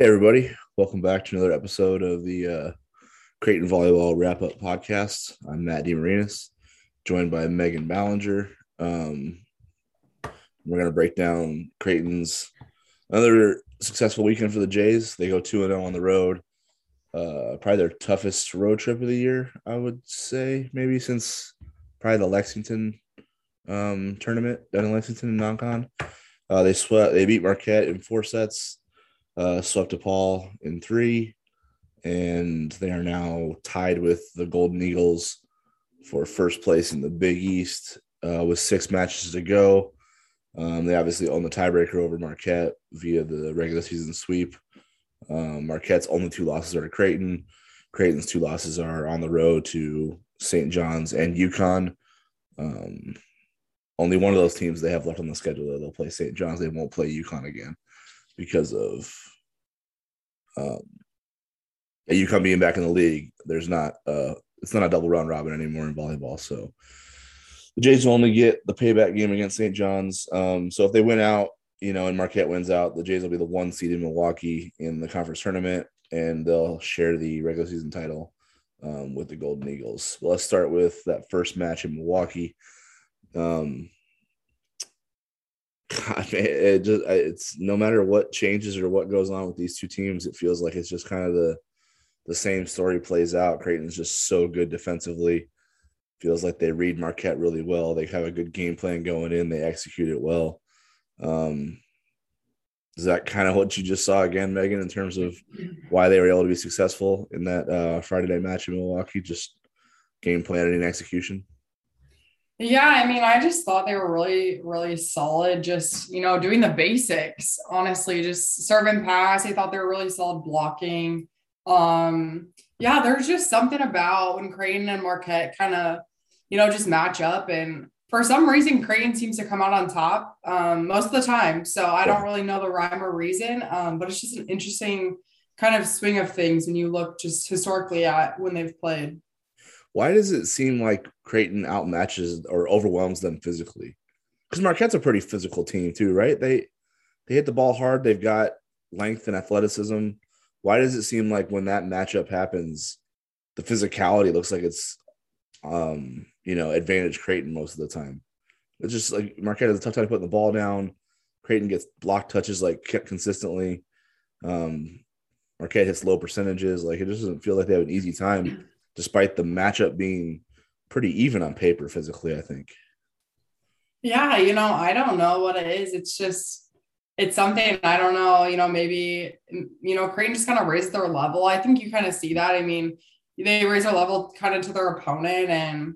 Hey, everybody. Welcome back to another episode of the uh, Creighton Volleyball Wrap Up Podcast. I'm Matt DeMarinis, joined by Megan Ballenger. Um, we're going to break down Creighton's another successful weekend for the Jays. They go 2 0 on the road. Uh, probably their toughest road trip of the year, I would say, maybe since probably the Lexington um, tournament down in Lexington and non. Uh, they sweat, they beat Marquette in four sets uh, swept DePaul in three, and they are now tied with the Golden Eagles for first place in the Big East uh, with six matches to go. Um, they obviously own the tiebreaker over Marquette via the regular season sweep. Um, Marquette's only two losses are to Creighton. Creighton's two losses are on the road to St. John's and UConn. Um, only one of those teams they have left on the schedule. They'll play St. John's. They won't play UConn again because of um, and UConn being back in the league. There's not uh, it's not a double round robin anymore in volleyball. So the Jays will only get the payback game against St. John's. Um, so if they win out, you know, and Marquette wins out, the Jays will be the one seed in Milwaukee in the conference tournament, and they'll share the regular season title um, with the Golden Eagles. Well, let's start with that first match in Milwaukee. Um, God, it just it's no matter what changes or what goes on with these two teams, it feels like it's just kind of the the same story plays out. Creighton's just so good defensively. Feels like they read Marquette really well. They have a good game plan going in. They execute it well. Um, is that kind of what you just saw again, Megan, in terms of why they were able to be successful in that uh, Friday night match in Milwaukee? Just game planning and execution. Yeah, I mean, I just thought they were really, really solid. Just you know, doing the basics. Honestly, just serve and pass. I thought they were really solid blocking. Um, yeah, there's just something about when Creighton and Marquette kind of, you know, just match up, and for some reason, Creighton seems to come out on top um, most of the time. So I don't really know the rhyme or reason, um, but it's just an interesting kind of swing of things when you look just historically at when they've played why does it seem like Creighton outmatches or overwhelms them physically? Because Marquette's a pretty physical team too, right? They they hit the ball hard. They've got length and athleticism. Why does it seem like when that matchup happens, the physicality looks like it's um, you know, advantage Creighton most of the time? It's just like Marquette has a tough time putting the ball down. Creighton gets block touches like consistently. Um, Marquette hits low percentages. Like it just doesn't feel like they have an easy time despite the matchup being pretty even on paper physically, I think. Yeah, you know, I don't know what it is. It's just it's something I don't know, you know, maybe you know, Creighton just kind of raised their level. I think you kind of see that. I mean, they raise their level kind of to their opponent and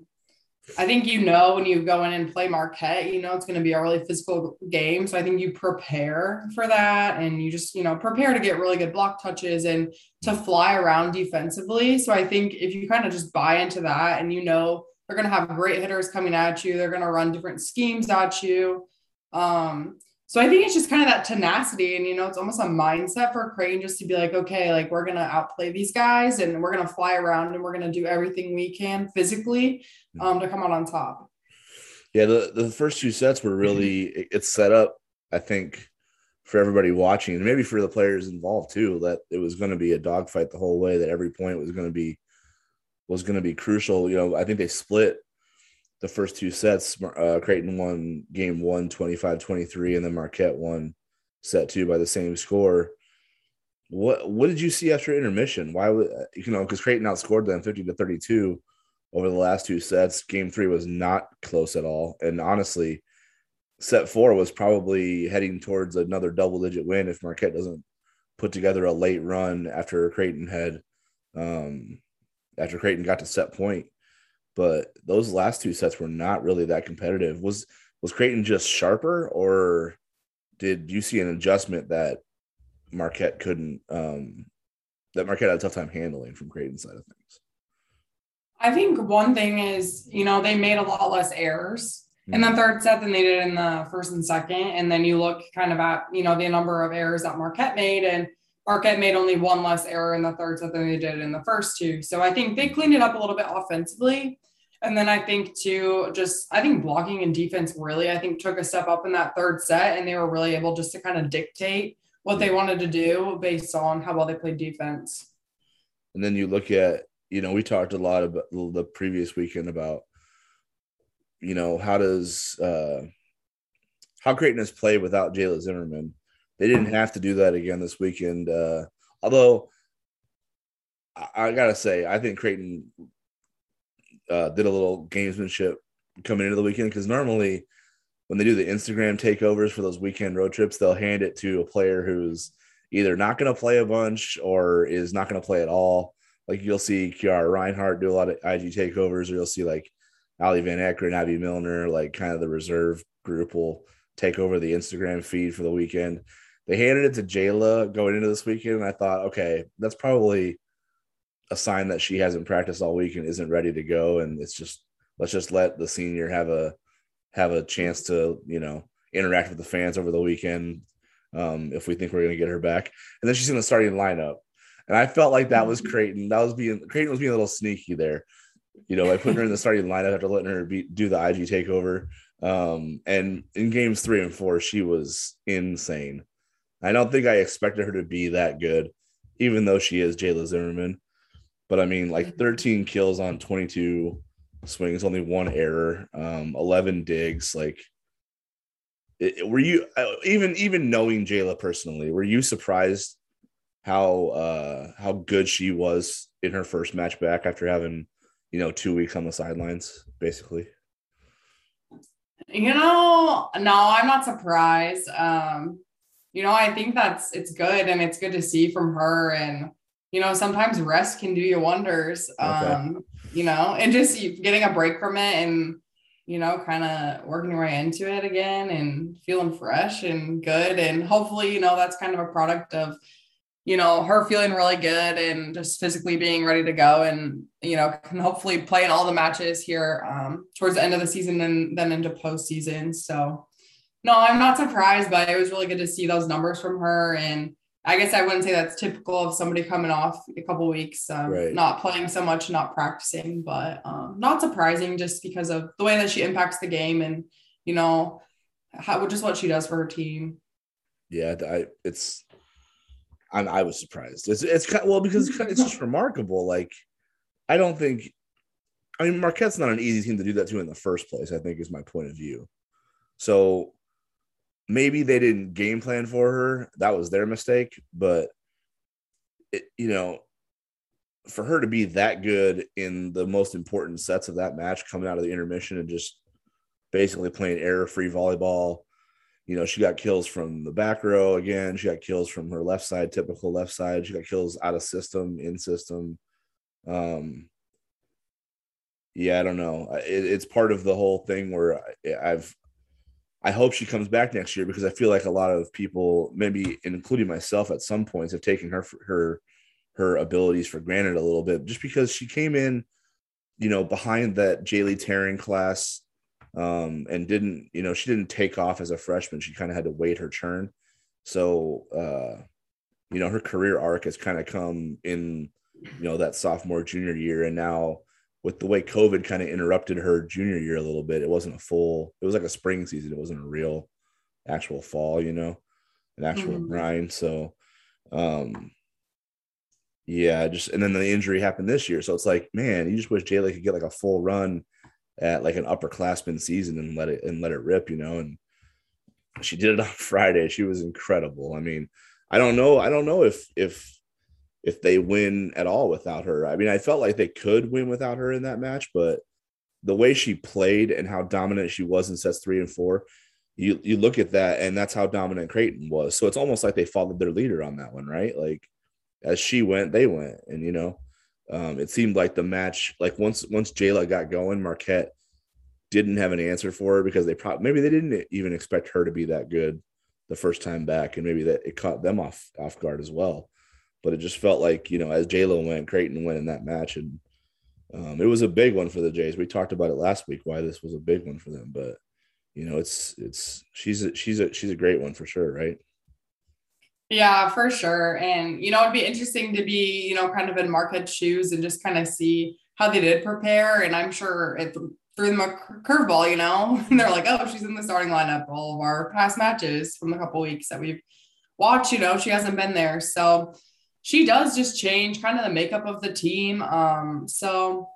I think you know when you go in and play Marquette, you know it's going to be a really physical game. So I think you prepare for that and you just, you know, prepare to get really good block touches and to fly around defensively. So I think if you kind of just buy into that and you know they're going to have great hitters coming at you, they're going to run different schemes at you. Um, so I think it's just kind of that tenacity, and you know, it's almost a mindset for Creighton just to be like, okay, like we're gonna outplay these guys, and we're gonna fly around, and we're gonna do everything we can physically um, to come out on top. Yeah, the the first two sets were really it's set up, I think, for everybody watching, and maybe for the players involved too, that it was going to be a dogfight the whole way. That every point was going to be was going to be crucial. You know, I think they split the first two sets. Uh, Creighton won game one, 25 23, and then Marquette won set two by the same score. What what did you see after intermission? Why would you know because Creighton outscored them 50 to 32 over the last two sets. Game three was not close at all. And honestly, set four was probably heading towards another double digit win if Marquette doesn't put together a late run after Creighton had um after Creighton got to set point but those last two sets were not really that competitive. Was was Creighton just sharper, or did you see an adjustment that Marquette couldn't um, that Marquette had a tough time handling from Creighton's side of things? I think one thing is, you know, they made a lot less errors mm-hmm. in the hmm. third set than they did in the first and second. And then you look kind of at, you know, the number of errors that Marquette made and Marquette made only one less error in the third set than they did in the first two. So I think they cleaned it up a little bit offensively. And then I think too, just I think blocking and defense really, I think took a step up in that third set, and they were really able just to kind of dictate what they wanted to do based on how well they played defense. And then you look at, you know, we talked a lot about the previous weekend about, you know, how does uh how Creighton has played without Jayla Zimmerman. They didn't have to do that again this weekend. Uh although I, I gotta say, I think Creighton uh did a little gamesmanship coming into the weekend because normally when they do the Instagram takeovers for those weekend road trips, they'll hand it to a player who's either not going to play a bunch or is not going to play at all. Like you'll see Kiara Reinhardt do a lot of IG takeovers, or you'll see like Ali Van Ecker and Abby Milner, like kind of the reserve group will take over the Instagram feed for the weekend. They handed it to Jayla going into this weekend, and I thought, okay, that's probably a sign that she hasn't practiced all week and isn't ready to go. And it's just let's just let the senior have a have a chance to you know interact with the fans over the weekend um, if we think we're going to get her back. And then she's in the starting lineup, and I felt like that was mm-hmm. Creighton. That was being Creighton was being a little sneaky there, you know, by putting her in the starting lineup after letting her be, do the IG takeover. Um, and in games three and four, she was insane. I don't think I expected her to be that good, even though she is Jayla Zimmerman. But I mean, like mm-hmm. 13 kills on 22 swings, only one error, um, 11 digs. Like, it, were you uh, even even knowing Jayla personally? Were you surprised how uh how good she was in her first match back after having you know two weeks on the sidelines, basically? You know, no, I'm not surprised. Um, you know, I think that's it's good and it's good to see from her and you know, sometimes rest can do you wonders. Okay. Um, you know, and just getting a break from it and, you know, kind of working your way into it again and feeling fresh and good. And hopefully, you know, that's kind of a product of, you know, her feeling really good and just physically being ready to go and, you know, can hopefully play in all the matches here um, towards the end of the season and then into postseason. So, no, I'm not surprised, but it was really good to see those numbers from her. And, I guess I wouldn't say that's typical of somebody coming off a couple weeks, um, right. not playing so much, not practicing, but um, not surprising just because of the way that she impacts the game and you know how just what she does for her team. Yeah, I it's I'm, I was surprised. It's it's kind of, well because it's, it's just remarkable. Like I don't think I mean Marquette's not an easy team to do that to in the first place. I think is my point of view. So maybe they didn't game plan for her. That was their mistake. But it, you know, for her to be that good in the most important sets of that match, coming out of the intermission and just basically playing error-free volleyball. You know, she got kills from the back row again. She got kills from her left side, typical left side. She got kills out of system, in system. Um, yeah, I don't know. It, it's part of the whole thing where I, I've I hope she comes back next year because I feel like a lot of people, maybe including myself at some points, have taken her her her abilities for granted a little bit just because she came in, you know, behind that Jaylee Taryn class um, and didn't, you know, she didn't take off as a freshman. She kind of had to wait her turn. So, uh, you know, her career arc has kind of come in, you know, that sophomore, junior year. And now with the way COVID kind of interrupted her junior year a little bit, it wasn't a full, it was like a spring season. It wasn't a real actual fall, you know, an actual mm-hmm. grind. So, um, yeah, just and then the injury happened this year. So it's like, man, you just wish Jayla could get like a full run at like an upperclassman season and let it and let it rip, you know. And she did it on Friday. She was incredible. I mean, I don't know. I don't know if if if they win at all without her. I mean, I felt like they could win without her in that match, but the way she played and how dominant she was in sets three and four, you you look at that and that's how dominant Creighton was. So it's almost like they followed their leader on that one, right? Like as she went, they went, and you know, um, it seemed like the match, like once once Jayla got going, Marquette didn't have an answer for her because they probably maybe they didn't even expect her to be that good the first time back, and maybe that it caught them off off guard as well but it just felt like you know as Jayla went, Creighton went in that match, and um, it was a big one for the Jays. We talked about it last week why this was a big one for them, but you know it's it's she's a, she's a she's a great one for sure, right? Yeah, for sure. And you know, it'd be interesting to be you know kind of in Marquette's shoes and just kind of see how they did prepare. And I'm sure it threw them a curveball, you know, and they're like, oh, she's in the starting lineup all of our past matches from the couple weeks that we've watch, you know, she hasn't been there. So she does just change kind of the makeup of the team. Um, so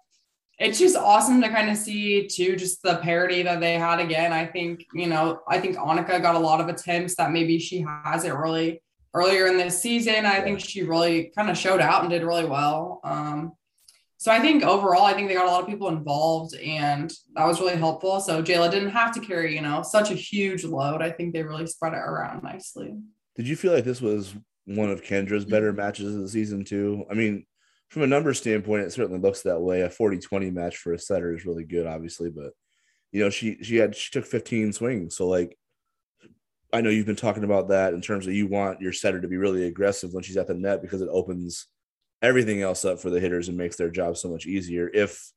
it's just awesome to kind of see too, just the parity that they had again. I think, you know, I think Annika got a lot of attempts that maybe she hasn't really earlier in this season. I think she really kind of showed out and did really well. Um, so I think overall, I think they got a lot of people involved and that was really helpful. So Jayla didn't have to carry, you know, such a huge load. I think they really spread it around nicely. Did you feel like this was one of Kendra's better matches of the season too? I mean, from a number standpoint, it certainly looks that way. A 40-20 match for a setter is really good, obviously, but you know, she she had she took 15 swings. So like I know you've been talking about that in terms of you want your setter to be really aggressive when she's at the net because it opens everything else up for the hitters and makes their job so much easier. If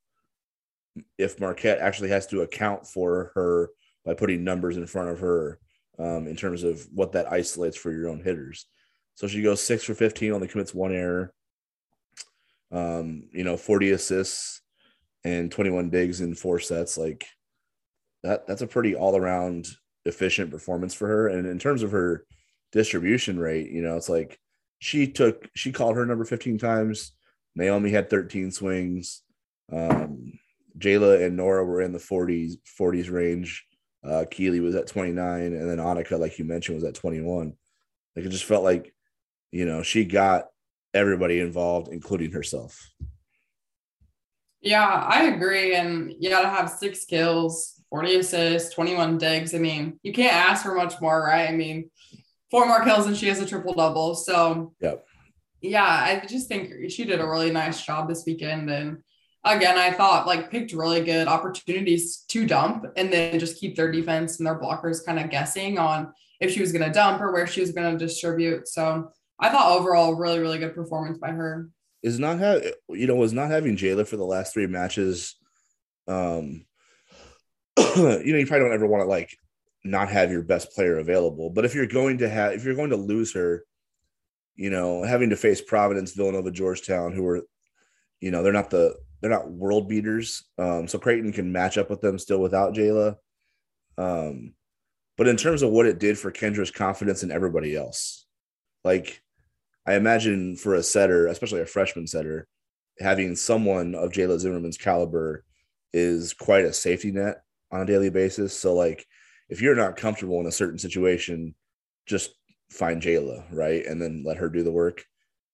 if Marquette actually has to account for her by putting numbers in front of her um, in terms of what that isolates for your own hitters. So she goes six for 15, only commits one error. Um, you know, 40 assists and 21 digs in four sets. Like that, that's a pretty all around efficient performance for her. And in terms of her distribution rate, you know, it's like she took she called her number 15 times. Naomi had 13 swings. Um, Jayla and Nora were in the 40s 40s range. Uh, Keeley was at 29, and then Annika, like you mentioned, was at 21. Like it just felt like, you know, she got everybody involved, including herself. Yeah, I agree. And you got to have six kills, 40 assists, 21 digs. I mean, you can't ask for much more, right? I mean, four more kills and she has a triple double. So, yep. yeah, I just think she did a really nice job this weekend. And again, I thought like picked really good opportunities to dump and then just keep their defense and their blockers kind of guessing on if she was going to dump or where she was going to distribute. So, I thought overall, really, really good performance by her. Is not have you know was not having Jayla for the last three matches um you know, you probably don't ever want to like not have your best player available. But if you're going to have, if you're going to lose her, you know, having to face Providence, Villanova, Georgetown, who are, you know, they're not the they're not world beaters. Um, so Creighton can match up with them still without Jayla. Um, but in terms of what it did for Kendra's confidence and everybody else, like I imagine for a setter, especially a freshman setter, having someone of Jayla Zimmerman's caliber is quite a safety net on a daily basis. So like if you're not comfortable in a certain situation, just find Jayla, right? And then let her do the work.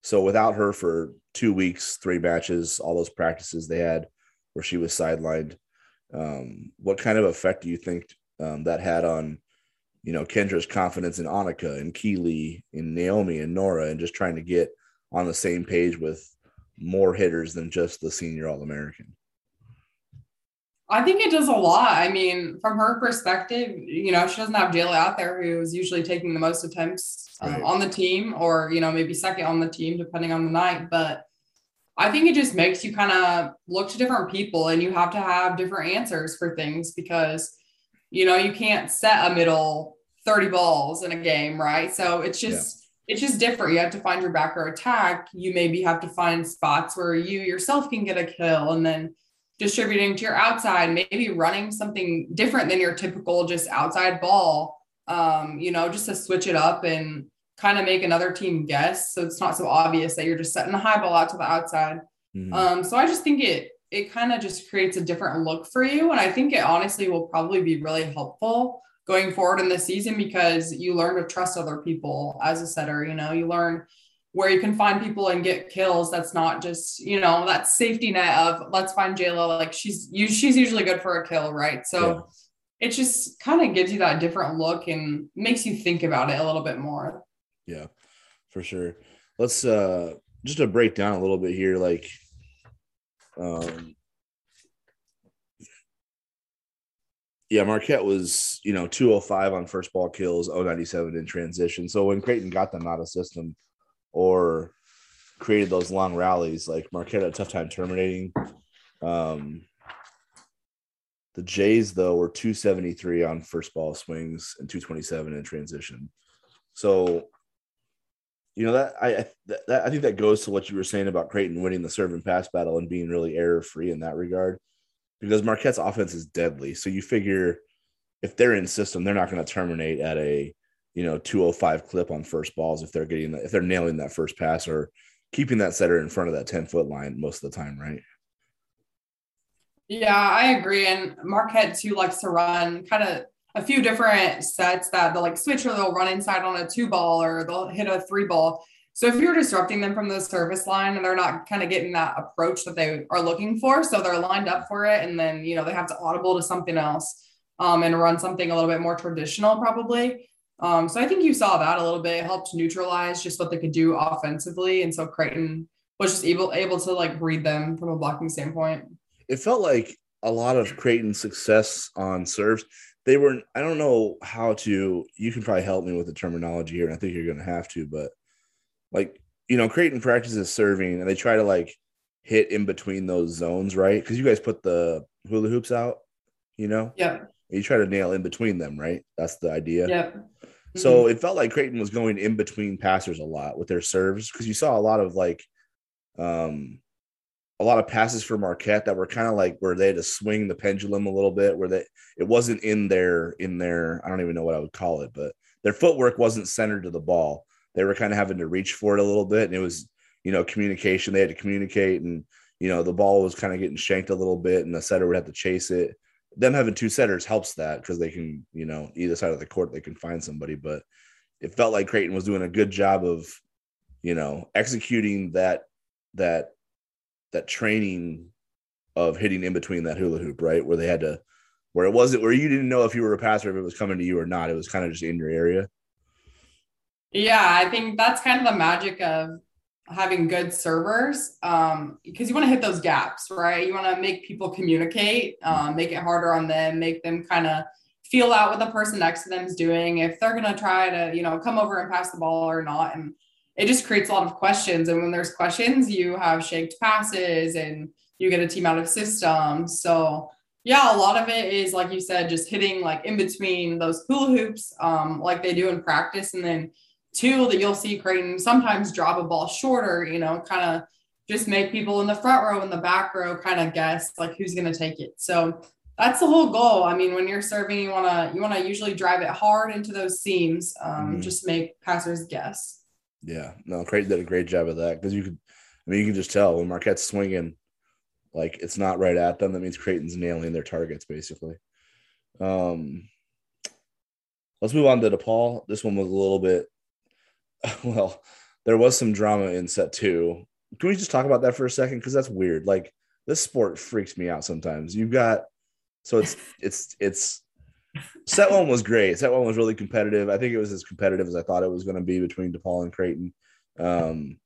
So without her for two weeks, three matches, all those practices they had where she was sidelined, um, what kind of effect do you think um, that had on, you know, Kendra's confidence in Annika and Keeley and Naomi and Nora and just trying to get on the same page with more hitters than just the senior All American? I think it does a lot. I mean, from her perspective, you know, she doesn't have Jayla out there who's usually taking the most attempts um, right. on the team or, you know, maybe second on the team, depending on the night. But I think it just makes you kind of look to different people and you have to have different answers for things because, you know, you can't set a middle 30 balls in a game, right? So it's just, yeah. it's just different. You have to find your backer attack. You maybe have to find spots where you yourself can get a kill and then, distributing to your outside, maybe running something different than your typical just outside ball, um, you know, just to switch it up and kind of make another team guess. So it's not so obvious that you're just setting a high ball out to the outside. Mm-hmm. Um, so I just think it it kind of just creates a different look for you. And I think it honestly will probably be really helpful going forward in the season because you learn to trust other people as a setter. You know, you learn where you can find people and get kills that's not just you know that safety net of let's find Jayla like she's you she's usually good for a kill right so yeah. it just kind of gives you that different look and makes you think about it a little bit more yeah for sure let's uh just to break down a little bit here like um yeah, Marquette was, you know, 205 on first ball kills, 097 in transition. So when Creighton got them out of system, or created those long rallies. Like Marquette had a tough time terminating. Um, the Jays though were 273 on first ball swings and 227 in transition. So, you know that I that, I think that goes to what you were saying about Creighton winning the serve and pass battle and being really error free in that regard, because Marquette's offense is deadly. So you figure if they're in system, they're not going to terminate at a you know 205 clip on first balls if they're getting if they're nailing that first pass or keeping that setter in front of that 10 foot line most of the time, right? Yeah, I agree. And Marquette too likes to run kind of a few different sets that they'll like switch or they'll run inside on a two ball or they'll hit a three ball. So if you're disrupting them from the service line and they're not kind of getting that approach that they are looking for, so they're lined up for it, and then you know they have to audible to something else um, and run something a little bit more traditional, probably. Um, so I think you saw that a little bit. It helped neutralize just what they could do offensively, and so Creighton was just able able to like read them from a blocking standpoint. It felt like a lot of Creighton's success on serves. They were I don't know how to. You can probably help me with the terminology here, and I think you're going to have to. But like you know, Creighton practices serving, and they try to like hit in between those zones, right? Because you guys put the hula hoops out, you know. Yeah. You try to nail in between them, right? That's the idea. Yep. So Mhm. it felt like Creighton was going in between passers a lot with their serves because you saw a lot of like, um, a lot of passes for Marquette that were kind of like where they had to swing the pendulum a little bit, where they it wasn't in their in their I don't even know what I would call it, but their footwork wasn't centered to the ball. They were kind of having to reach for it a little bit, and it was you know communication. They had to communicate, and you know the ball was kind of getting shanked a little bit, and the setter would have to chase it them having two setters helps that because they can, you know, either side of the court they can find somebody. But it felt like Creighton was doing a good job of, you know, executing that that that training of hitting in between that hula hoop, right? Where they had to where it wasn't where you didn't know if you were a passer if it was coming to you or not. It was kind of just in your area. Yeah, I think that's kind of the magic of having good servers um, because you want to hit those gaps, right? You want to make people communicate, um, make it harder on them, make them kind of feel out what the person next to them is doing, if they're going to try to, you know, come over and pass the ball or not. And it just creates a lot of questions. And when there's questions, you have shaked passes and you get a team out of system. So, yeah, a lot of it is, like you said, just hitting like in between those hula hoops, um, like they do in practice. And then two that you'll see Creighton sometimes drop a ball shorter, you know, kind of just make people in the front row and the back row kind of guess like who's going to take it. So that's the whole goal. I mean, when you're serving, you want to you want to usually drive it hard into those seams, um, Mhm. just make passers guess. Yeah, no, Creighton did a great job of that because you could, I mean, you can just tell when Marquette's swinging, like it's not right at them. That means Creighton's nailing their targets basically. Um, let's move on to DePaul. This one was a little bit, well, there was some drama in set two. Can we just talk about that for a second? Because that's weird. Like this sport freaks me out sometimes. You've got, so it's it's it's set one was great. Set one was really competitive. I think it was as competitive as I thought it was going to be between DePaul and Creighton. Um,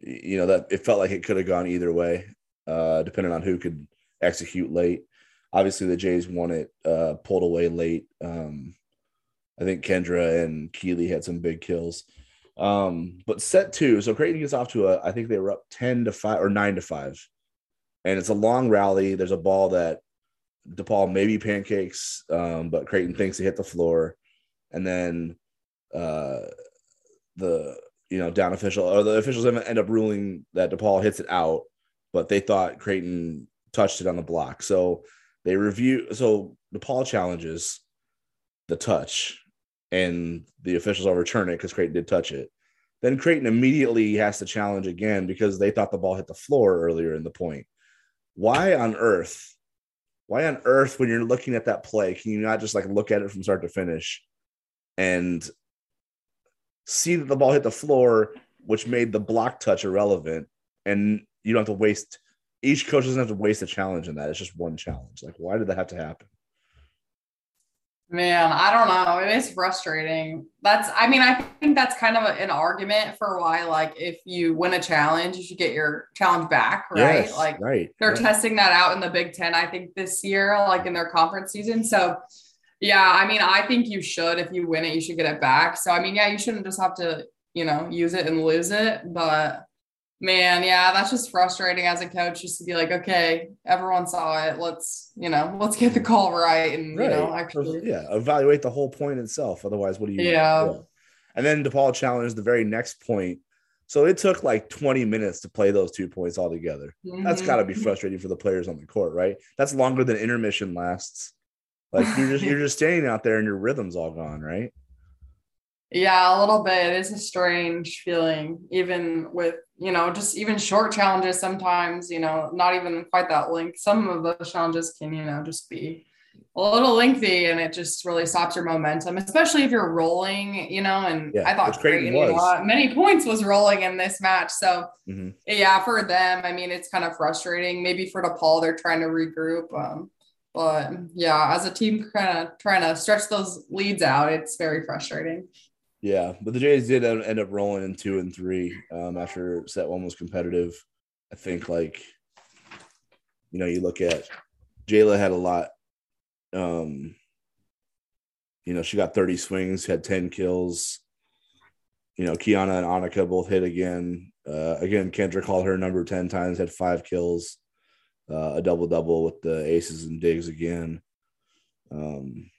you know that it felt like it could have gone either way, uh, depending on who could execute late. Obviously, the Jays won it, uh, pulled away late. Um, I think Kendra and Keeley had some big kills. Um, but set two, so Creighton gets off to a, I think they were up 10 to 5 or 9 to 5. And it's a long rally. There's a ball that DePaul maybe pancakes, um, but Creighton thinks he hit the floor. And then uh, the you know down official or the officials end up ruling that DePaul hits it out, but they thought Creighton touched it on the block. So they review. So DePaul challenges the touch, and the officials overturn it because Creighton did touch it. Then Creighton immediately has to challenge again because they thought the ball hit the floor earlier in the point. Why on earth? Why on earth, when you're looking at that play, can you not just like look at it from start to finish and see that the ball hit the floor, which made the block touch irrelevant, and you don't have to waste. Each coach doesn't have to waste a challenge in that. It's just one challenge. Like, why did that have to happen? Man, I don't know. It is frustrating. That's, I mean, I think that's kind of an argument for why, like, if you win a challenge, you should get your challenge back, right? Yes, like, right. they're right. testing that out in the Big Ten, I think, this year, like in their conference season. So, yeah, I mean, I think you should, if you win it, you should get it back. So, I mean, yeah, you shouldn't just have to, you know, use it and lose it. But man, yeah, that's just frustrating as a coach just to be like, okay, everyone saw it. Let's, you know, let's get the call right. And, you know, actually, yeah, evaluate the whole point itself. Otherwise, what do you? Yeah. And then DePaul challenged the very next point. So it took like 20 minutes to play those two points all together. That's Mhm. got to be frustrating for the players on the court, right? That's longer than intermission lasts. Like you're just you're just standing out there and your rhythm's all gone, right? Yeah, a little bit. It's a strange feeling, even with, you know, just even short challenges sometimes, you know, not even quite that length. Some of those challenges can, you know, just be a little lengthy and it just really stops your momentum, especially if you're rolling, you know. And yeah, I thought Creighton was. many points was rolling in this match. So, mm-hmm. yeah, for them, I mean, it's kind of frustrating. Maybe for DePaul, they're trying to regroup. Um, but yeah, as a team, kind of trying to stretch those leads out, it's very frustrating. Yeah, but the Jays did end up rolling in two and three um, after set one was competitive. I think like, you know, you look at Jayla had a lot. Um, you know, she got 30 swings, had 10 kills. You know, Kiana and Annika both hit again. Uh, again, Kendra called her number 10 times, had five kills, uh, a double double with the aces and digs again. Um,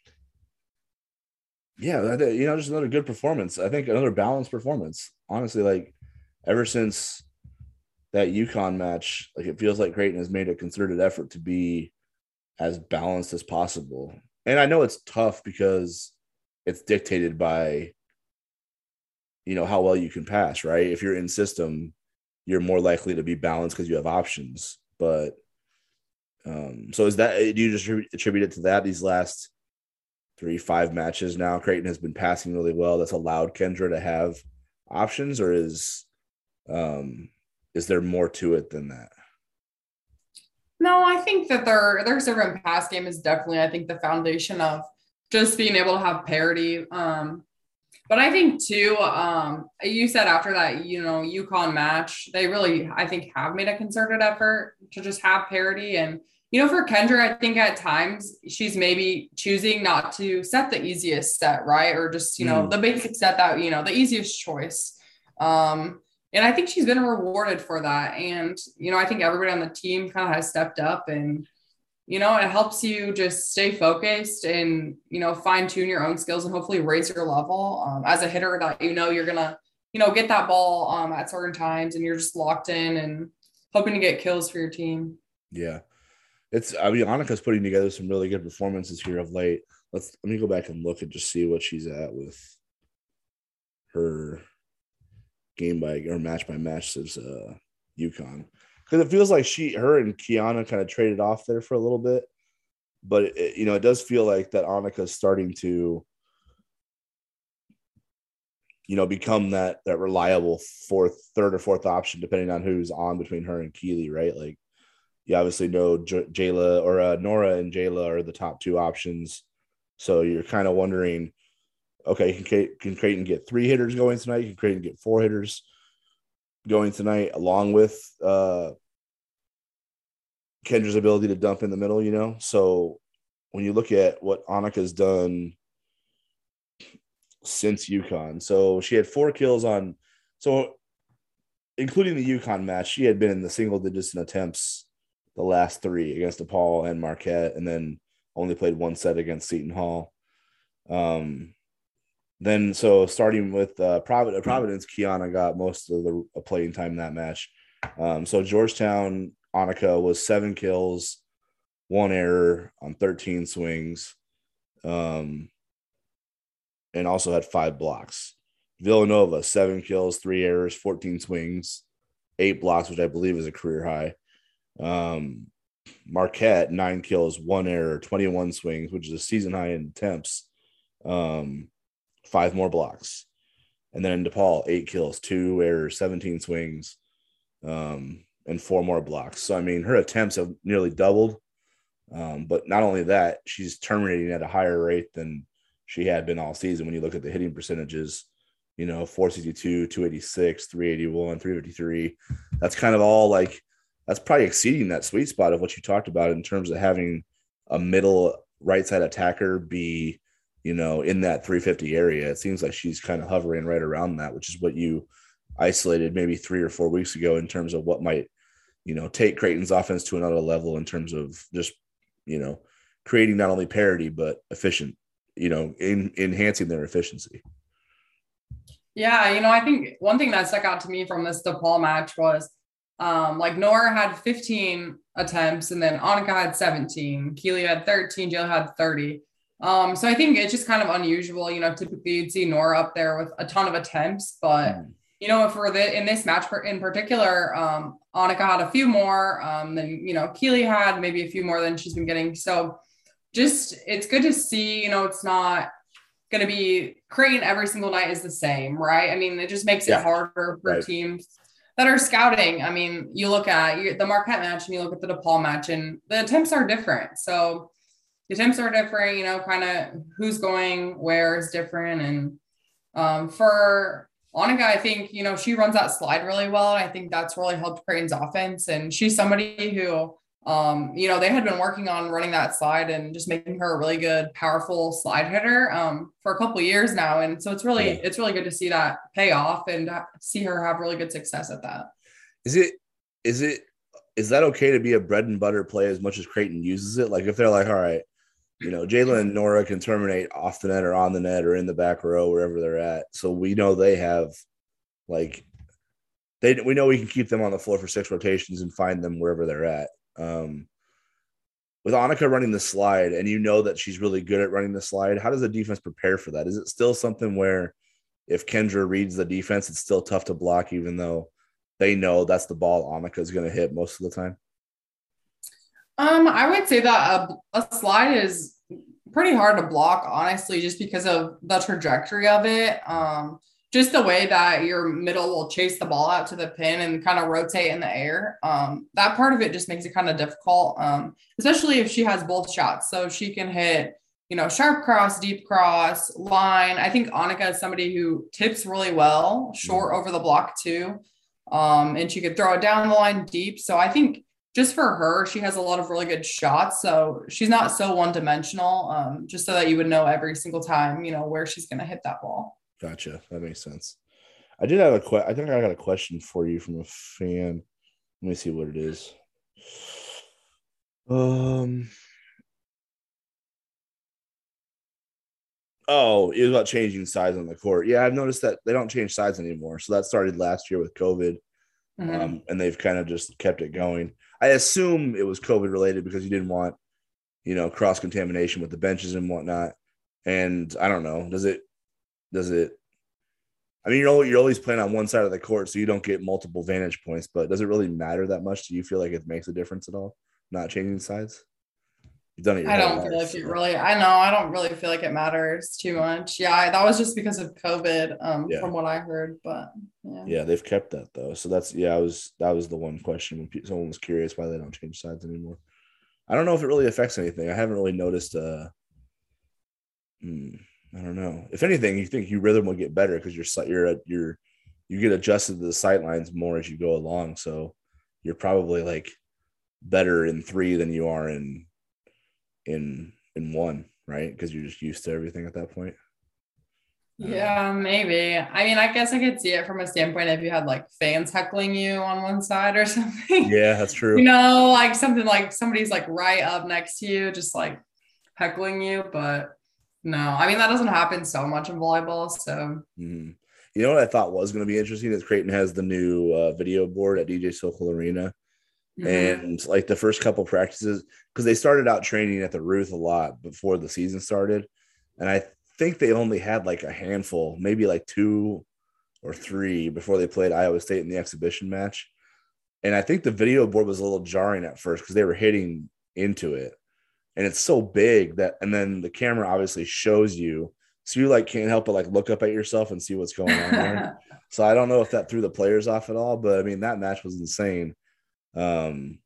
yeah, you know, just another good performance. I think another balanced performance. Honestly, like ever since that UConn match, like it feels like Creighton has made a concerted effort to be as balanced as possible. And I know it's tough because it's dictated by you know how well you can pass, right? If you're in system, you're more likely to be balanced because you have options. But um, so is that do you just attribute it to that these last three, five matches now. Creighton has been passing really well. That's allowed Kendra to have options, or is um is there more to it than that? No, I think that their their serve and pass game is definitely, I think, the foundation of just being able to have parity. Um, but I think too, um, you said after that, you know, UConn match, they really, I think, have made a concerted effort to just have parity and you know, for Kendra, I think at times she's maybe choosing not to set the easiest set, right? Or just, you know, mm. the basic set that, you know, the easiest choice. Um, and I think she's been rewarded for that. And, you know, I think everybody on the team kind of has stepped up and, you know, it helps you just stay focused and, you know, fine tune your own skills and hopefully raise your level um, as a hitter that, you know, you're going to, you know, get that ball um, at certain times and you're just locked in and hoping to get kills for your team. Yeah it's I mean Annika's putting together some really good performances here of late. Let's let me go back and look and just see what she's at with her game by or match by match since uh UConn. Because it feels like she her and Kiana kind of traded off there for a little bit. But it, you know, it does feel like that Annika's starting to you know become that that reliable fourth third or fourth option depending on who's on between her and Keeley, right? Like you obviously know J- Jayla or uh, Nora and Jayla are the top two options. So you're kind of wondering, okay, can, can Creighton get three hitters going tonight? Can Creighton get four hitters going tonight, along with uh, Kendra's ability to dump in the middle? You know, so when you look at what Annika's done since UConn, so she had four kills on, so including the UConn match, she had been in the single digits in attempts the last three against DePaul and Marquette, and then only played one set against Seton Hall. Um, then so starting with uh, Providence, Providence, Kiana got most of the playing time that match. Um, so Georgetown, Annika was seven kills, one error on 13 swings, um, and also had five blocks. Villanova, seven kills, three errors, 14 swings, eight blocks, which I believe is a career high. Um, Marquette, nine kills, one error, 21 swings, which is a season high in attempts. Um, five more blocks. And then DePaul, eight kills, two errors, 17 swings, um, and four more blocks. So, I mean, her attempts have nearly doubled. Um, but not only that, she's terminating at a higher rate than she had been all season. When you look at the hitting percentages, you know, 462, 286, 381, 353, that's kind of all like that's probably exceeding that sweet spot of what you talked about in terms of having a middle right side attacker be, you know, in that 350 area. It seems like she's kind of hovering right around that, which is what you isolated maybe three or four weeks ago in terms of what might, you know, take Creighton's offense to another level in terms of just, you know, creating not only parity but efficient, you know, in enhancing their efficiency. Yeah, you know, I think one thing that stuck out to me from this DePaul match was um, like Nora had 15 attempts and then Annika had 17, Keeley had 13, Jayla had 30. Um, so I think it's just kind of unusual. You know, typically you'd see Nora up there with a ton of attempts, but mm. you know, for the in this match in particular, um, Annika had a few more um, than you know Keeley had, maybe a few more than she's been getting. So just it's good to see. You know, it's not going to be Creighton every single night is the same, right? I mean, it just makes yeah. it harder for right. teams that are scouting. I mean, you look at the Marquette match and you look at the DePaul match, and the attempts are different. So the attempts are different. You know, kind of who's going where is different. And um, for Annika, I think you know she runs that slide really well, and I think that's really helped Creighton's offense. And she's somebody who um, you know, they had been working on running that slide and just making her a really good, powerful slide hitter um, for a couple years now. And so it's really, yeah. it's really good to see that pay off and see her have really good success at that. Is it, is it, is that okay to be a bread and butter play as much as Creighton uses it? Like if they're like, all right, you know, Jayla and Nora can terminate off the net or on the net or in the back row, wherever they're at. So we know they have like, they, we know we can keep them on the floor for six rotations and find them wherever they're at. Um, with Annika running the slide, and you know that she's really good at running the slide, how does the defense prepare for that? Is it still something where if Kendra reads the defense, it's still tough to block, even though they know that's the ball Annika is going to hit most of the time? Um, I would say that a, a slide is pretty hard to block, honestly, just because of the trajectory of it. Um, just the way that your middle will chase the ball out to the pin and kind of rotate in the air. Um, that part of it just makes it kind of difficult, um, especially if she has both shots. So she can hit, you know, sharp cross, deep cross, line. I think Annika is somebody who tips really well, short mm-hmm. over the block too. Um, and she could throw it down the line deep. So I think just for her, she has a lot of really good shots. So she's not so one dimensional, um, just so that you would know every single time, you know, where she's going to hit that ball. Gotcha. That makes sense. I did have a question. I think I got a question for you from a fan. Let me see what it is. Um. Oh, it was about changing sides on the court. Yeah, I've noticed that they don't change sides anymore. So that started last year with COVID, mm-hmm. um, and they've kind of just kept it going. I assume it was COVID related because you didn't want, you know, cross contamination with the benches and whatnot. And I don't know, does it does it I mean, you're always, you're always playing on one side of the court, so you don't get multiple vantage points. But does it really matter that much? Do you feel like it makes a difference at all? Not changing sides. You've done it. I don't feel like it really. I know. I don't really feel like it matters too much. Yeah, I, that was just because of COVID, um, yeah. from what I heard. But yeah. yeah, they've kept that though. So that's yeah. I was that was the one question when someone was curious why they don't change sides anymore. I don't know if it really affects anything. I haven't really noticed. Uh, hmm I don't know. If anything, you think your rhythm will get better because you're you're you're you get adjusted to the sight lines more as you go along. So you're probably like better in three than you are in in in one, right? Because you're just used to everything at that point. Yeah, maybe. I mean, I guess I could see it from a standpoint if you had like fans heckling you on one side or something. Yeah, that's true. You know, like something like somebody's like right up next to you, just like heckling you. But no, I mean that doesn't happen so much in volleyball. So, mm-hmm. you know what I thought was going to be interesting is Creighton has the new uh, video board at DJ Sokol Arena, mm-hmm. and like the first couple practices because they started out training at the Ruth a lot before the season started, and I think they only had like a handful, maybe like two or three before they played Iowa State in the exhibition match. And I think the video board was a little jarring at first because they were hitting into it and it's so big that and then the camera obviously shows you. So you like can't help but like look up at yourself and see what's going on there. So i don't know if that threw the players off at all but i mean that match was insane. Um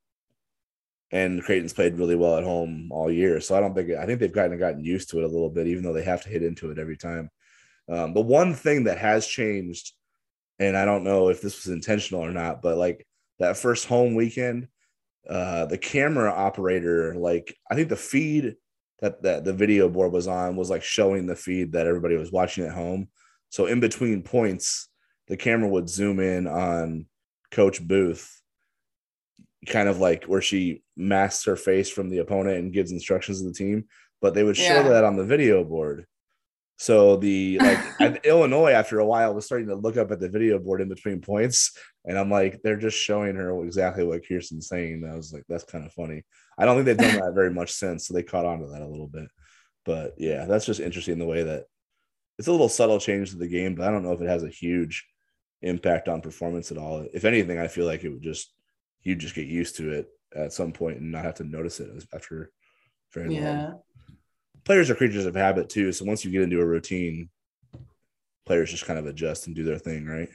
and Creighton's played really well at home all year. So i don't think i think they've gotten gotten used to it a little bit even though they have to hit into it every time. Um, the one thing that has changed and i don't know if this was intentional or not but like that first home weekend uh, the camera operator, like I think the feed that that the video board was on was like showing the feed that everybody was watching at home. So in between points, the camera would zoom in on Coach Booth, kind of like where she masks her face from the opponent and gives instructions to the team. But they would show yeah. that on the video board. So the like Illinois after a while was starting to look up at the video board in between points, and I'm like, they're just showing her exactly what Kirsten's saying. I was like, that's kind of funny. I don't think they've done that very much since, so they caught on to that a little bit. But yeah, that's just interesting the way that it's a little subtle change to the game, but I don't know if it has a huge impact on performance at all. If anything, I feel like it would just you just get used to it at some point and not have to notice it after very yeah. long. Players are creatures of habit too, so once you get into a routine, players just kind of adjust and do their thing, right?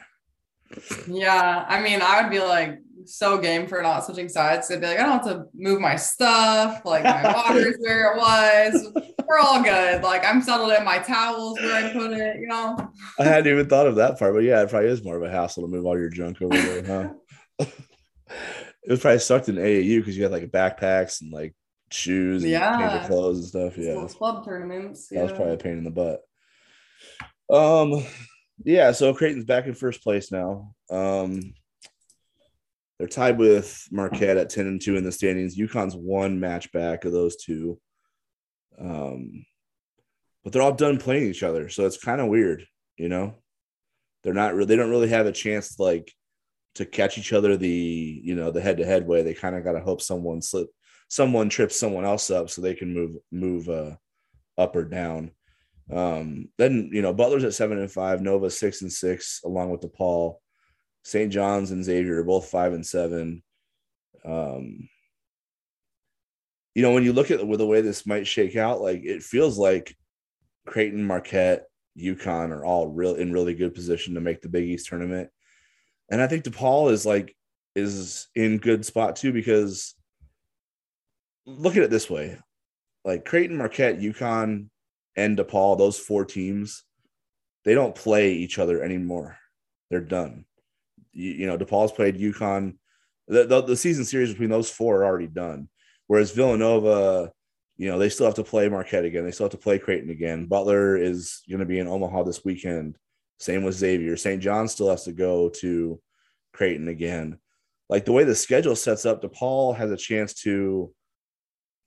Yeah, I mean, I would be like so game for not switching sides. I'd be like, I don't have to move my stuff. Like my water's where it was. We're all good. Like I'm settled in. My towels where I put it. You know. I hadn't even thought of that part, but yeah, it probably is more of a hassle to move all your junk over there, huh? it was probably sucked in AAU because you had like backpacks and like shoes, and yeah, clothes and stuff. Yeah, club tournaments. That yeah. was probably a pain in the butt. Um, yeah. So Creighton's back in first place now. Um, they're tied with Marquette at 10 and 2 in the standings. UConn's one match back of those two. Um, but they're all done playing each other. So it's kind of weird, you know? They're not really, they don't really have a chance to like to catch each other the, you know, the head to head way. They kind of got to hope someone slip, someone trips someone else up so they can move, move, uh, up or down. Um, then, you know, Butler's at seven and five, Nova six and six, along with DePaul. St. John's and Xavier are both five and seven. Um, you know, when you look at the, the way this might shake out, like it feels like Creighton, Marquette, UConn are all real in really good position to make the Big East tournament. And I think DePaul is like is in good spot too because look at it this way. Like Creighton, Marquette, UConn, and DePaul, those four teams, they don't play each other anymore. They're done you, you know, DePaul's played UConn. The, the, the season series between those four are already done. Whereas Villanova, you know, they still have to play Marquette again. They still have to play Creighton again. Butler is going to be in Omaha this weekend. Same with Xavier. St. John still has to go to Creighton again. Like the way the schedule sets up, DePaul has a chance to,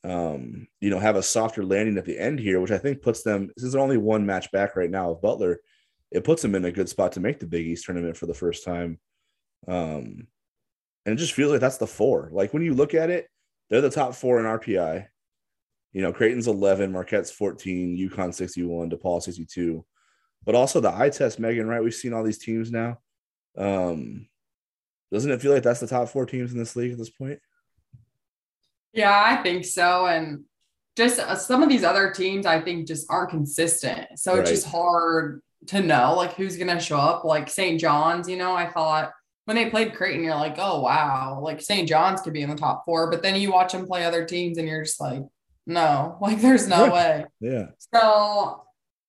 um, you know, have a softer landing at the end here, which I think puts them, since they're only one match back right now of Butler, it puts them in a good spot to make the Big East tournament for the first time. Um, and it just feels like that's the four. Like when you look at it, they're the top four in RPI. You know, Creighton's 11, Marquette's 14, UConn 61, DePaul 62. But also the eye test, Megan, right? We've seen all these teams now. Um, doesn't it feel like that's the top four teams in this league at this point? Yeah, I think so. And just uh, some of these other teams, I think, just aren't consistent. So right. it's just hard to know like who's going to show up. Like St. John's, you know, I thought when they played Creighton, you're like, oh wow, like St. John's could be in the top four, but then you watch them play other teams and you're just like, no, like there's no way. Yeah. So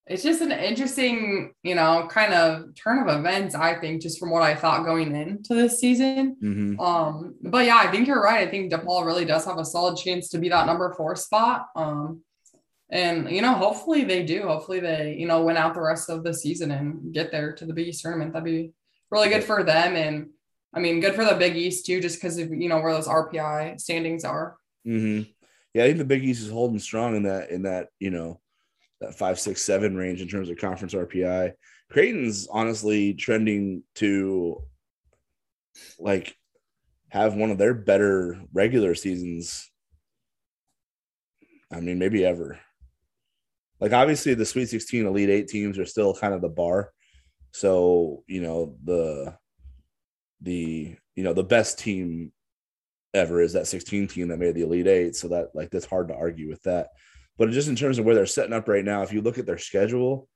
it's just an interesting, you know, kind of turn of events, I think, just from what I thought going into this season. Mm-hmm. Um, but yeah, I think you're right. I think DePaul really does have a solid chance to be that number four spot. Um, and you know, hopefully they do. Hopefully they, you know, win out the rest of the season and get there to the Big East tournament. That'd be really good for them. And I mean, good for the Big East too, just because of you know where those RPI standings are. Mm-hmm. Yeah, I think the Big East is holding strong in that in that you know that five, six, seven range in terms of conference RPI. Creighton's honestly trending to like have one of their better regular seasons. I mean, maybe ever. Like obviously the Sweet 16 Elite 8 teams are still kind of the bar so, you know, the the you know, the best team ever is that 16 team that made the Elite 8, so that like that's hard to argue with that. But just in terms of where they're setting up right now, if you look at their schedule,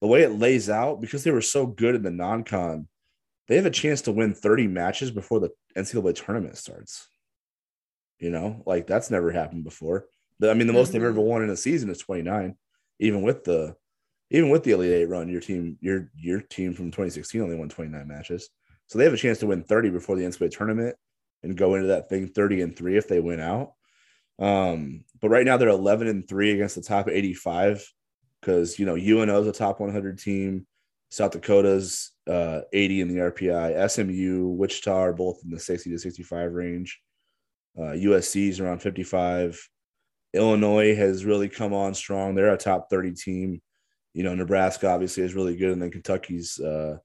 the way it lays out, because they were so good in the non-con, they have a chance to win 30 matches before the NCAA tournament starts. You know, like that's never happened before. I mean, the most they've ever won in a season is 29, even with the even with the Elite Eight run, your team, your your team from 2016 only won 29 matches. So they have a chance to win 30 before the NCAA tournament and go into that thing 30 and three if they win out. Um, but right now they're 11 and three against the top 85 because you know UNO is a top 100 team, South Dakota's uh, 80 in the RPI, SMU, Wichita are both in the 60 to 65 range. Uh, USC is around 55. Illinois has really come on strong. They're a top 30 team you know, Nebraska obviously is really good, and then Kentucky's, uh,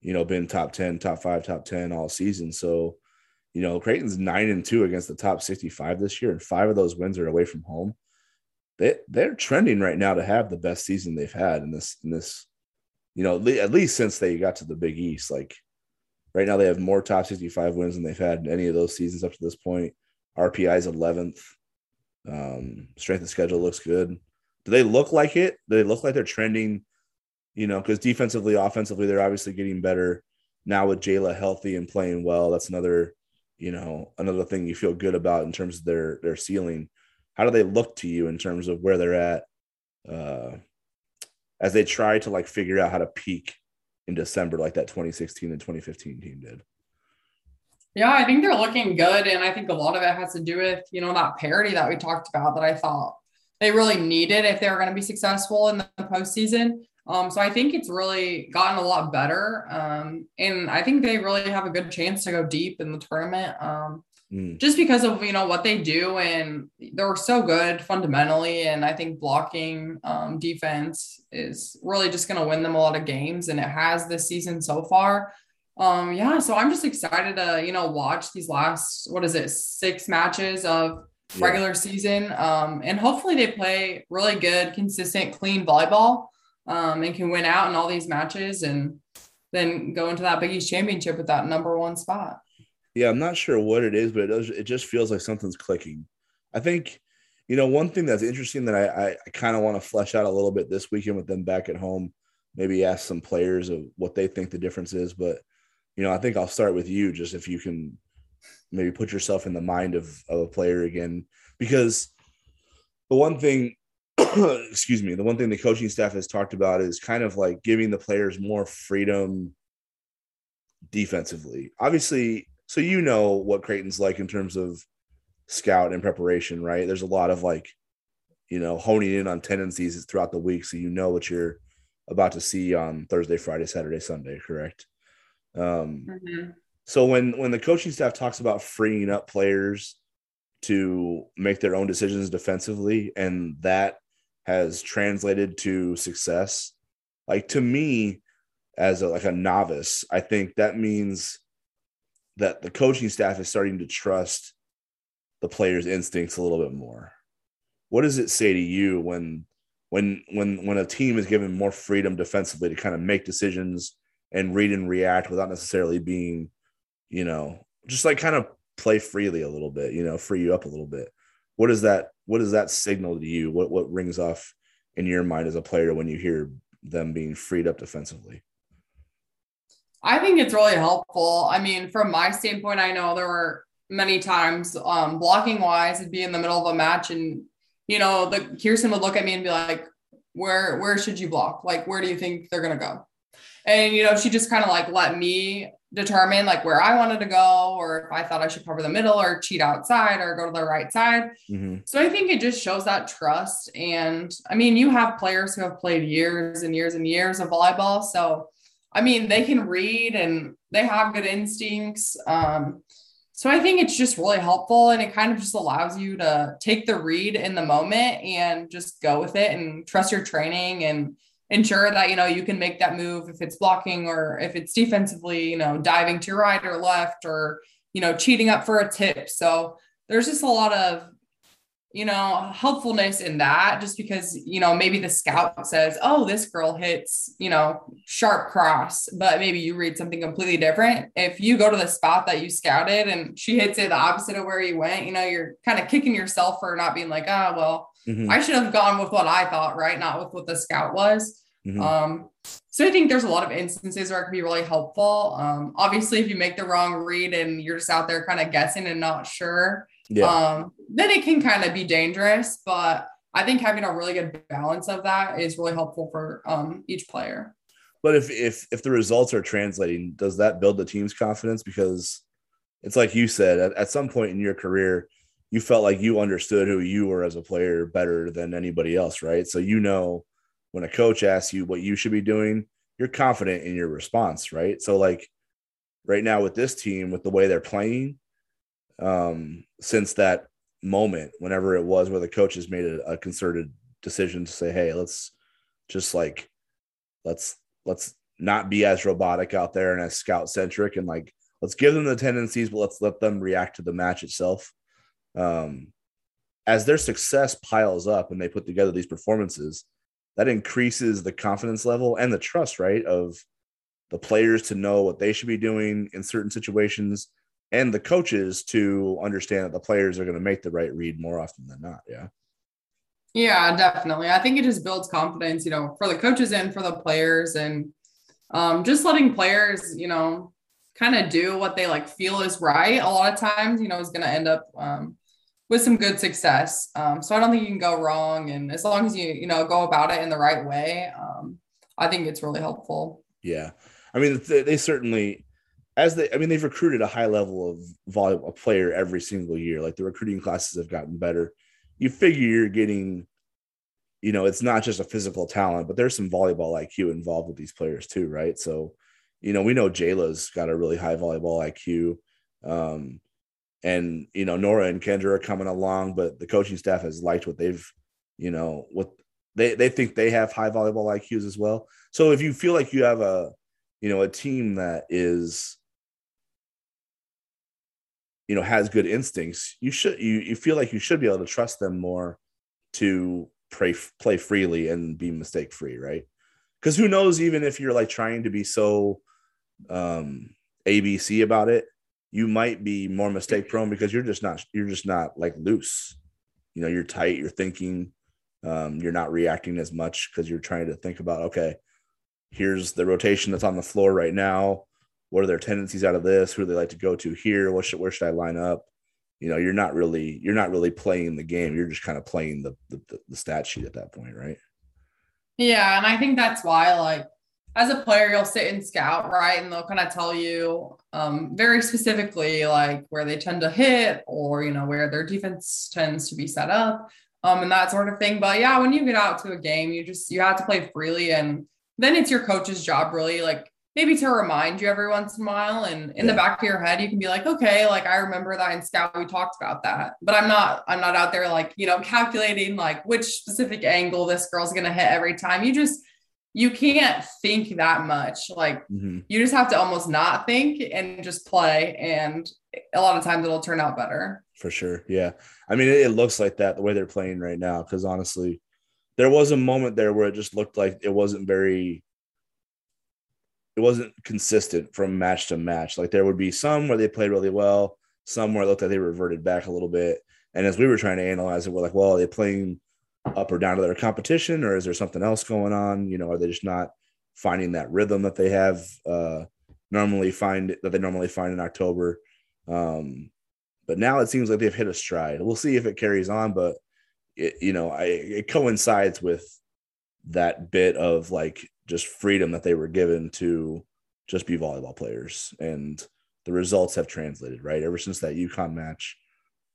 you know, been top ten, top five, top ten all season. So, you know, Creighton's nine and two against the top sixty-five this year, and five of those wins are away from home. they they're trending right now to have the best season they've had in this in this, you know, at least since they got to the Big East. Like right now, they have more top 65 wins than they've had in any of those seasons up to this point. RPI is 11th. Um, strength of schedule looks good. Do they look like it? Do they look like they're trending? You know, because defensively, offensively, they're obviously getting better now with Jayla healthy and playing well. That's another, you know, another thing you feel good about in terms of their their ceiling. How do they look to you in terms of where they're at uh, as they try to like figure out how to peak in December like that 2016 and 2015 team did? Yeah, I think they're looking good. And I think a lot of it has to do with, you know, that parity that we talked about that I thought they really needed if they were going to be successful in the postseason. Um, so I think it's really gotten a lot better. Um, and I think they really have a good chance to go deep in the tournament. Um, mm. just because of you know what they do and they're so good fundamentally and i think blocking um, defense is really just going to win them a lot of games and it has this season so far um, yeah, so I'm just excited to, you know, watch these last, what is it, six matches of yeah. regular season. Um, and hopefully they play really good, consistent, clean volleyball um, and can win out in all these matches and then go into that Big East championship with that number one spot. Yeah, I'm not sure what it is, but it does, it just feels like something's clicking. I think, you know, one thing that's interesting that I, I, I kind of want to flesh out a little bit this weekend with them back at home, maybe ask some players of what they think the difference is, but – you know, I think I'll start with you, just if you can maybe put yourself in the mind of, of a player again, because the one thing, excuse me, the one thing the coaching staff has talked about is kind of like giving the players more freedom defensively. Obviously, so you know what Creighton's like in terms of scout and preparation, right? There's a lot of like, you know, honing in on tendencies throughout the week, so you know what you're about to see on Thursday, Friday, Saturday, Sunday, correct? Um, mm-hmm. So when when the coaching staff talks about freeing up players to make their own decisions defensively, and that has translated to success, like to me, as a, like a novice, I think that means that the coaching staff is starting to trust the players' instincts a little bit more. What does it say to you when when when when a team is given more freedom defensively to kind of make decisions and read and react without necessarily being, you know, just like kind of play freely a little bit, you know, free you up a little bit. What does that what does that signal to you? What what rings off in your mind as a player when you hear them being freed up defensively? I think it's really helpful. I mean, from my standpoint, I know there were many times um, blocking wise, it'd be in the middle of a match and you know, the Kirsten would look at me and be like, where where should you block? Like, where do you think they're gonna go? and you know she just kind of like let me determine like where I wanted to go or if I thought I should cover the middle or cheat outside or go to the right side. Mm-hmm. So I think it just shows that trust. And I mean, you have players who have played years and years and years of volleyball. So I mean, they can read and they have good instincts. Um, so I think it's just really helpful and it kind of just allows you to take the read in the moment and just go with it and trust your training and ensure that you know you can make that move if it's blocking or if it's defensively you know diving to your right or left or you know cheating up for a tip. So there's just a lot of you know helpfulness in that just because you know maybe the scout says oh this girl hits you know sharp cross but maybe you read something completely different. If you go to the spot that you scouted and she hits it the opposite of where you went you know you're kind of kicking yourself for not being like ah oh, well mm-hmm. i should have gone with what i thought right? Not with what the scout was Mm-hmm. Um, so I think there's a lot of instances where it can be really helpful. Um, obviously, if you make the wrong read and you're just out there kind of guessing and not sure, yeah. um, then it can kind of be dangerous. But I think having a really good balance of that is really helpful for um, each player. But if if if the results are translating, does that build the team's confidence? Because it's like you said, at, at some point in your career, you felt like you understood who you were as a player better than anybody else, right? So you know when a coach asks you what you should be doing, you're confident in your response, right? So like right now with this team, with the way they're playing, um, since that moment, whenever it was where the coaches made a, a concerted decision to say, hey, let's just like let's let's not be as robotic out there and as scout centric and like let's give them the tendencies, but let's let them react to the match itself. Um, as their success piles up and they put together these performances, that increases the confidence level and the trust, right, of the players to know what they should be doing in certain situations and the coaches to understand that the players are going to make the right read more often than not. Yeah. Yeah, definitely. I think it just builds confidence, you know, for the coaches and for the players and um, just letting players, you know, kind of do what they like feel is right. A lot of times, you know, is going to end up um, with some good success. Um, so I don't think you can go wrong. And as long as you, you know, go about it in the right way, um, I think it's really helpful. Yeah. I mean, they, certainly, as they, I mean, they've recruited a high level of volleyball player every single year. Like the recruiting classes have gotten better. You figure you're getting, you know, it's not just a physical talent, but there's some volleyball IQ involved with these players too, right? So, you know, we know Jayla's got a really high volleyball IQ. Um, and you know Nora and Kendra are coming along, but the coaching staff has liked what they've, you know, what they they think they have high volleyball IQs as well. So if you feel like you have a, you know, a team that is, you know, has good instincts, you should you you feel like you should be able to trust them more to play play freely and be mistake free, right? Because who knows, even if you're like trying to be so um ABC about it, you might be more mistake prone because you're just not you're just not like loose. You know you're tight you're thinking um, you're not reacting as much because you're trying to think about okay here's the rotation that's on the floor right now. What are their tendencies out of this? Who do they like to go to here? What should where should i line up? You know you're not really you're not really playing the game. You're just kind of playing the the, the stat sheet at that point right? Yeah and i think that's why like as a player, you'll sit and scout, right? And they'll kind of tell you um, very specifically, like where they tend to hit or, you know, where their defense tends to be set up um, and that sort of thing. But yeah, when you get out to a game, you just, you have to play freely. And then it's your coach's job, really, like maybe to remind you every once in a while. And in yeah. the back of your head, you can be like, okay, like I remember that in scout, we talked about that. But I'm not, I'm not out there like, you know, calculating like which specific angle this girl's going to hit every time. You just, you can't think that much. Like mm-hmm. you just have to almost not think and just play. And a lot of times it'll turn out better. For sure. Yeah. I mean, it, it looks like that the way they're playing right now. Cause honestly, there was a moment there where it just looked like it wasn't very, it wasn't consistent from match to match. Like there would be some where they played really well, some where it looked like they reverted back a little bit. And as we were trying to analyze it, we're like, well, are they playing up or down to their competition, or is there something else going on? You know, are they just not finding that rhythm that they have uh, normally find that they normally find in October? Um, but now it seems like they've hit a stride. We'll see if it carries on, but it, you know, I, it coincides with that bit of like just freedom that they were given to just be volleyball players, and the results have translated right ever since that UConn match.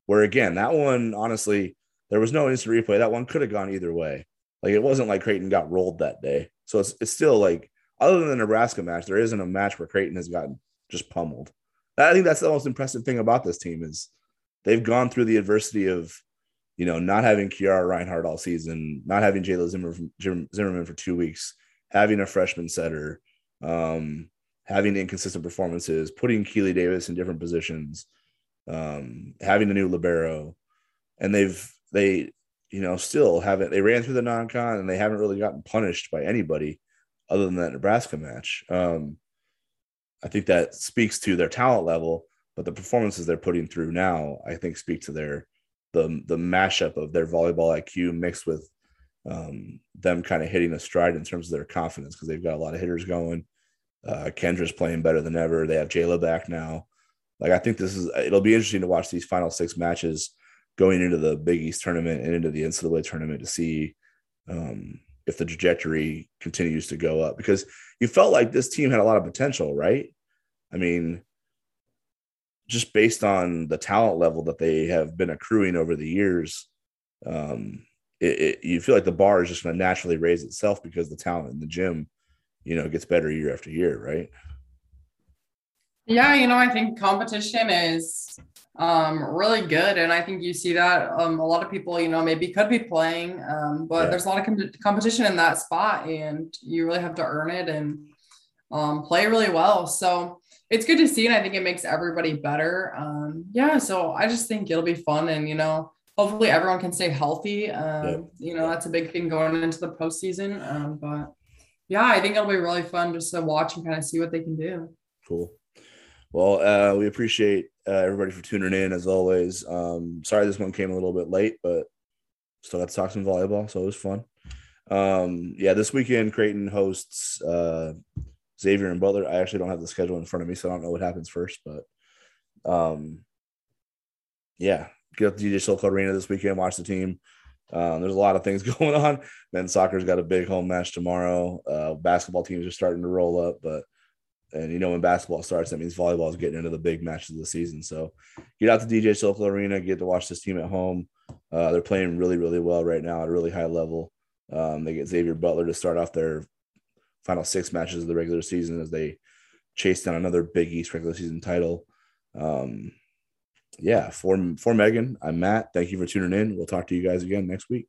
Where again, that one honestly there was no instant replay. That one could have gone either way. Like it wasn't like Creighton got rolled that day. So it's it's still like other than the Nebraska match, there isn't a match where Creighton has gotten just pummeled. I think that's the most impressive thing about this team is they've gone through the adversity of, you know, not having Kiara Reinhardt all season, not having Jayla Zimmer, Zimmerman for two weeks, having a freshman setter, um, having inconsistent performances, putting Keeley Davis in different positions, um, having a new libero, and they've they you know still haven't they ran through the non-con and they haven't really gotten punished by anybody other than that Nebraska match. Um, I think that speaks to their talent level, but the performances they're putting through now, I think, speak to their the the mashup of their volleyball IQ mixed with um, them kind of hitting a stride in terms of their confidence because they've got a lot of hitters going. Uh, Kendra's playing better than ever. They have Jayla back now. Like I think this is it'll be interesting to watch these final six matches going into the Big East tournament and into the NCAA tournament to see um, if the trajectory continues to go up because you felt like this team had a lot of potential, right? I mean, just based on the talent level that they have been accruing over the years, um, it, it, you feel like the bar is just going to naturally raise itself because the talent in the gym, you know, gets better year after year, right? Yeah, you know, I think competition is um, really good. And I think you see that um, a lot of people, you know, maybe could be playing, um, but yeah. there's a lot of com- competition in that spot, and you really have to earn it and um, play really well. So it's good to see, and I think it makes everybody better. Um, yeah, so I just think it'll be fun, and you know, hopefully everyone can stay healthy. Um, yep. You know, that's a big thing going into the postseason. Um, but yeah, I think it'll be really fun just to watch and kind of see what they can do. Cool. Well, uh, we appreciate uh, everybody for tuning in as always. Um, sorry this one came a little bit late, but still got to talk some volleyball, so it was fun. Um, yeah, this weekend Creighton hosts uh, Xavier and Butler. I actually don't have the schedule in front of me, so I don't know what happens first, but um, yeah, get up to DJ Sokol Arena this weekend, watch the team. Um, there's a lot of things going on. Men's soccer's got a big home match tomorrow. Uh, basketball teams are starting to roll up, but and you know when basketball starts, that means volleyball is getting into the big matches of the season. So get out to DJ Sokol Arena, get to watch this team at home. Uh, they're playing really, really well right now at a really high level. Um, they get Xavier Butler to start off their final six matches of the regular season as they chase down another Big East regular season title. Um, yeah, for for Megan, I'm Matt. Thank you for tuning in. We'll talk to you guys again next week.